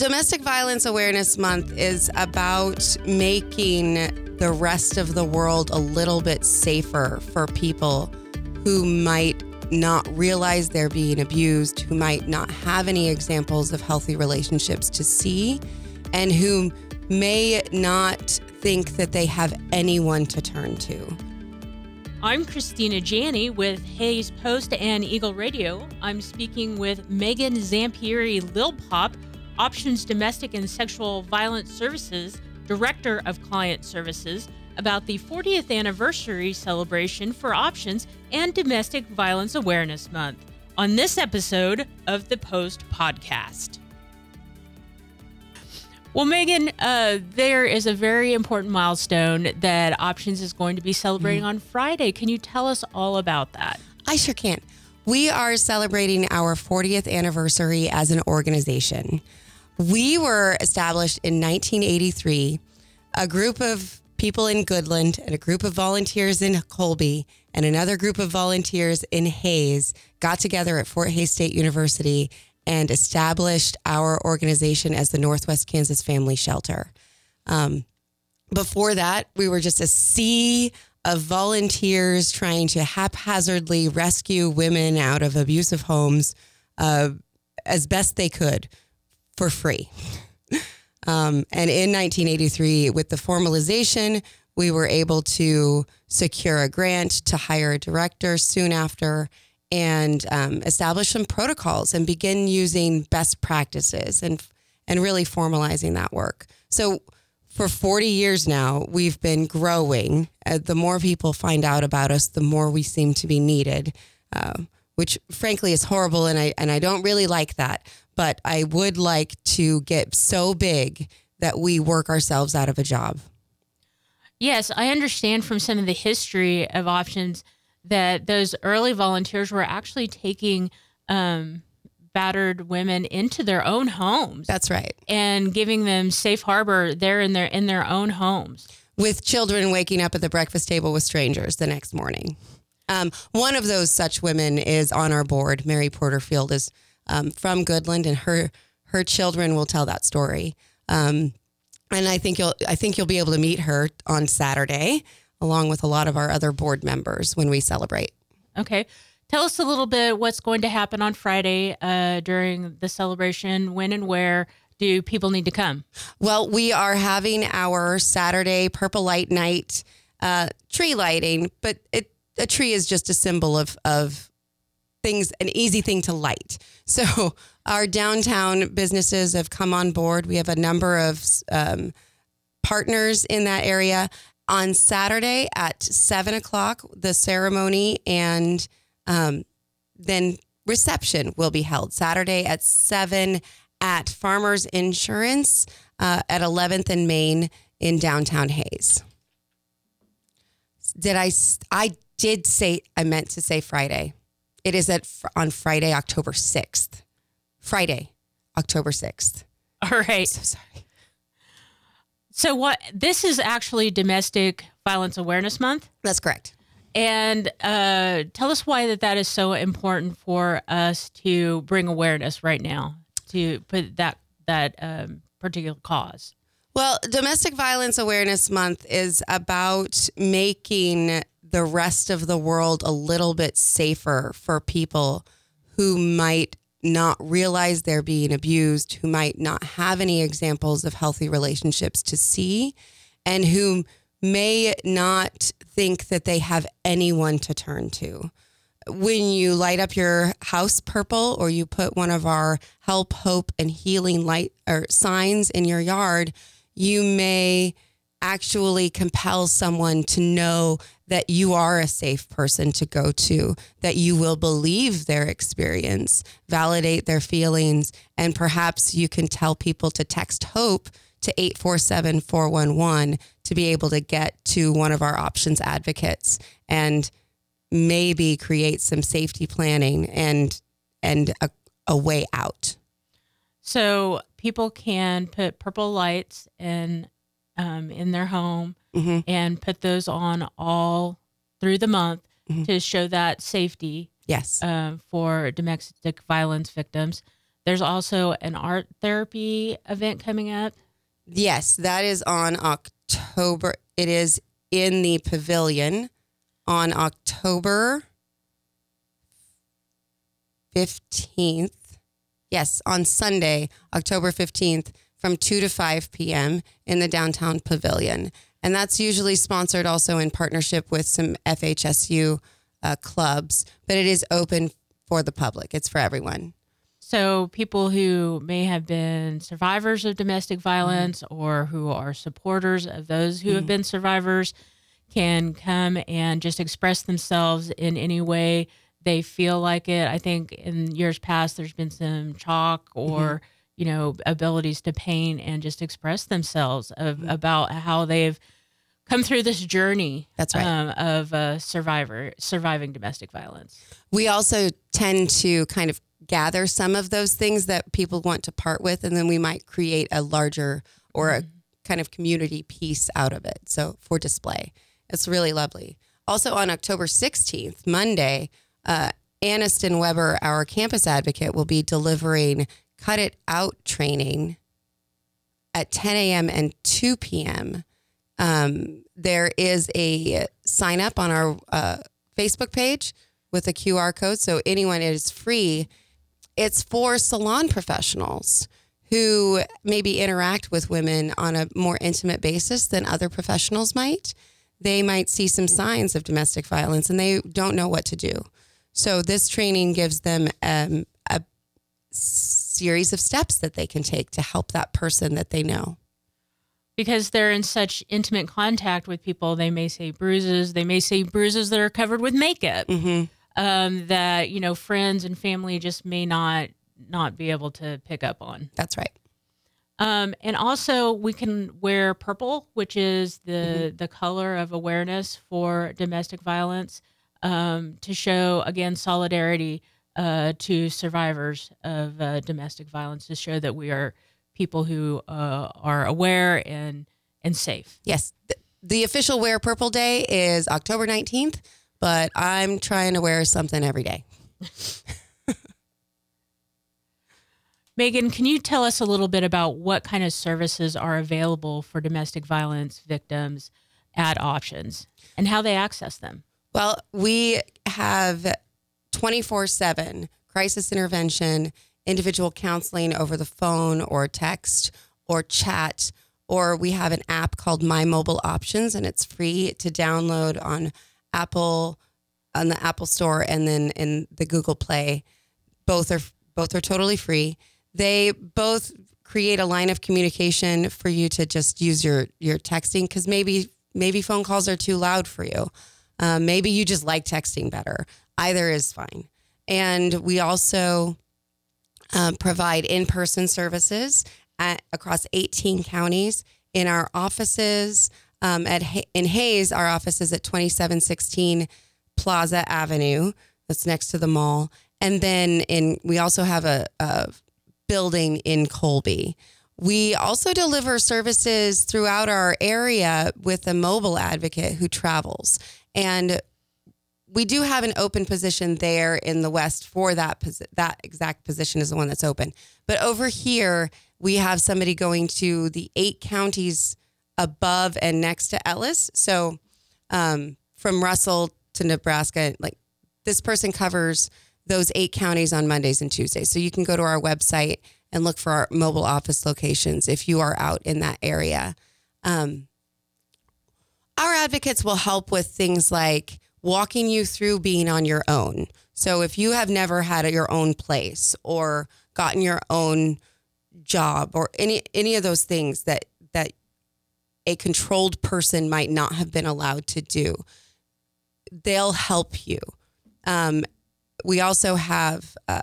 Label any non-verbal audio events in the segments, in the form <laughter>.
Domestic Violence Awareness Month is about making the rest of the world a little bit safer for people who might not realize they're being abused, who might not have any examples of healthy relationships to see, and who may not think that they have anyone to turn to. I'm Cristina Janney with Hays Post and Eagle Radio. I'm speaking with Megan Zampieri Lillpopp, Options Domestic and Sexual Violence Services, Director of Client Services, about the 40th anniversary celebration for Options and Domestic Violence Awareness Month on this episode of the Post Podcast. Well, Megan, uh, there is a very important milestone that Options is going to be celebrating on Friday. Can you tell us all about that? I sure can. We are celebrating our 40th anniversary as an organization. We were established in 1983, a group of people in Goodland and a group of volunteers in Colby and another group of volunteers in Hays got together at Fort Hays State University and established our organization as the Northwest Kansas Family Shelter. Um, before that, we were just a sea of volunteers trying to haphazardly rescue women out of abusive homes uh, as best they could for free. Um, and in 1983, with the formalization, we were able to secure a grant to hire a director soon after and um, establish some protocols and begin using best practices and and really formalizing that work. So for 40 years now, we've been growing. Uh, the more people find out about us, the more we seem to be needed, uh, which frankly is horrible, and I and I don't really like that. But I would like to get so big that we work ourselves out of a job. Yes, I understand from some of the history of options that those early volunteers were actually taking um, battered women into their own homes That's right. and giving them safe harbor there in their in their own homes. with children waking up at the breakfast table with strangers the next morning. Um, one of those such women is on our board. Mary Porterfield is um, from Goodland, and her her children will tell that story. Um, and I think you'll I think you'll be able to meet her on Saturday, along with a lot of our other board members when we celebrate. Okay. Tell us a little bit what's going to happen on Friday uh, during the celebration. When and where do people need to come? Well, we are having our Saturday Purple Light Night uh, tree lighting, but it, a tree is just a symbol of of things, an easy thing to light. <laughs> So our downtown businesses have come on board. We have a number of um, partners in that area. On Saturday at seven o'clock, the ceremony and um, then reception will be held Saturday at seven at Farmers Insurance uh, at 11th and Main in downtown Hays. Did I? I did say I meant to say Friday. It is at on Friday, October 6th. Friday, October 6th. All right. So sorry. So what this is actually Domestic Violence Awareness Month. That's correct. And uh, tell us why that that is so important for us to bring awareness right now to put that that um, particular cause. Well, Domestic Violence Awareness Month is about making the rest of the world a little bit safer for people who might not realize they're being abused, who might not have any examples of healthy relationships to see, and who may not think that they have anyone to turn to. When you light up your house purple or you put one of our help, hope, and healing light or signs in your yard, you may actually compel someone to know that you are a safe person to go to, that you will believe their experience, validate their feelings, and perhaps you can tell people to text hope to 847 411 to be able to get to one of our options advocates and maybe create some safety planning and and a, a way out. So people can put purple lights in um, in their home Mhm. and put those on all through the month Mhm. to show that safety Yes. uh, for domestic violence victims. There's also an art therapy event coming up. Yes, that is on October. It is in the pavilion on October 15th. Yes, on Sunday, October 15th from 2 to 5 p.m. in the downtown pavilion. And that's usually sponsored also in partnership with some FHSU uh, clubs, but it is open for the public. It's for everyone. So, people who may have been survivors of domestic violence mm-hmm. or who are supporters of those who mm-hmm. have been survivors can come and just express themselves in any way they feel like it. I think in years past, there's been some chalk or, mm-hmm. You know, abilities to paint and just express themselves of, mm-hmm. about how they've come through this journey. That's right. Um, of a survivor surviving domestic violence. We also tend to kind of gather some of those things that people want to part with, and then we might create a larger or a mm-hmm. kind of community piece out of it. So for display, it's really lovely. Also on October 16th, Monday, uh, Aniston Weber, our campus advocate, will be delivering cut it out training at 10 a.m. and 2 p.m. Um, there is a sign up on our uh, Facebook page with a QR code. So anyone is free it's for salon professionals who maybe interact with women on a more intimate basis than other professionals might. They might see some signs of domestic violence and they don't know what to do. So, this training gives them um, a series of steps that they can take to help that person that they know. Because they're in such intimate contact with people, they may say bruises, they may say bruises that are covered with makeup. Mm-hmm um, that you know friends and family just may not not be able to pick up on. That's right. Um, and also, we can wear purple, which is the mm-hmm. the color of awareness for domestic violence, um, to show again solidarity uh, to survivors of uh, domestic violence, to show that we are people who uh, are aware and and safe. Yes, the, the official Wear Purple Day is October nineteenth but I'm trying to wear something every day. <laughs> Megan, can you tell us a little bit about what kind of services are available for domestic violence victims at Options and how they access them? Well, we have 24 7 crisis intervention, individual counseling over the phone or text or chat, or we have an app called My Mobile Options, and it's free to download on Apple on the Apple Store and then in the Google Play. Both are both are totally free. They both create a line of communication for you to just use your your texting because maybe maybe phone calls are too loud for you. Um, maybe you just like texting better. Either is fine. And we also um, provide in person services at, across 18 counties in our offices. Um, at in Hays, our office is at 2716 Plaza Avenue. That's next to the mall. And then in we also have a, a building in Colby. We also deliver services throughout our area with a mobile advocate who travels. And we do have an open position there in the west for that that exact position is the one that's open. But over here, we have somebody going to the eight counties above and next to Ellis. So um, from Russell to Nebraska, like this person covers those eight counties on Mondays and Tuesdays. So you can go to our website and look for our mobile office locations if you are out in that area. Um, our advocates will help with things like walking you through being on your own. So if you have never had your own place or gotten your own job or any any of those things that that a controlled person might not have been allowed to do. They'll help you. Um, we also have uh,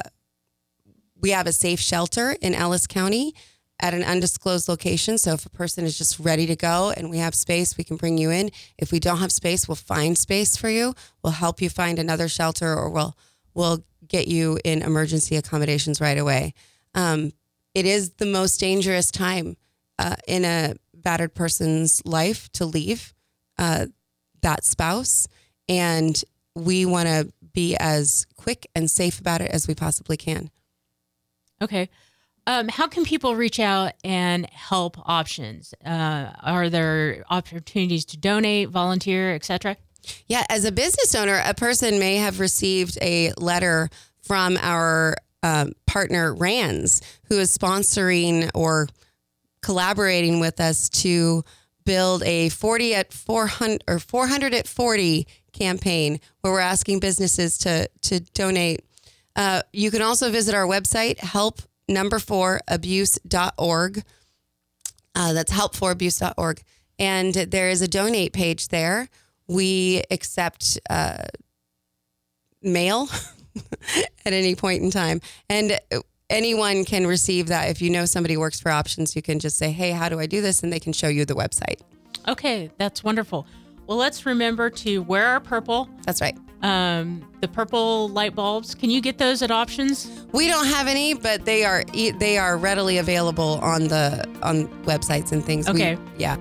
we have a safe shelter in Ellis County at an undisclosed location. So if a person is just ready to go and we have space, we can bring you in. If we don't have space, we'll find space for you. We'll help you find another shelter, or we'll we'll get you in emergency accommodations right away. Um, it is the most dangerous time uh, in a battered person's life to leave uh, that spouse. And we want to be as quick and safe about it as we possibly can. Okay. Um, how can people reach out and help options? Uh, are there opportunities to donate, volunteer, etc.? Yeah, as a business owner, a person may have received a letter from our um, partner Rands, who is sponsoring or collaborating with us to build a 40 at 400 or 400 at 40 campaign where we're asking businesses to to donate. Uh, you can also visit our website, help number four abuse.org. Uh, that's helpforabuse.org. And there is a donate page there. We accept uh, mail <laughs> at any point in time. And anyone can receive that. If you know somebody works for options, you can just say, hey, how do I do this? And they can show you the website. Okay, that's wonderful. Well, let's remember to wear our purple. That's right. Um, the purple light bulbs. Can you get those at options? We don't have any, but they are they are readily available on the on websites and things. Okay. We, yeah.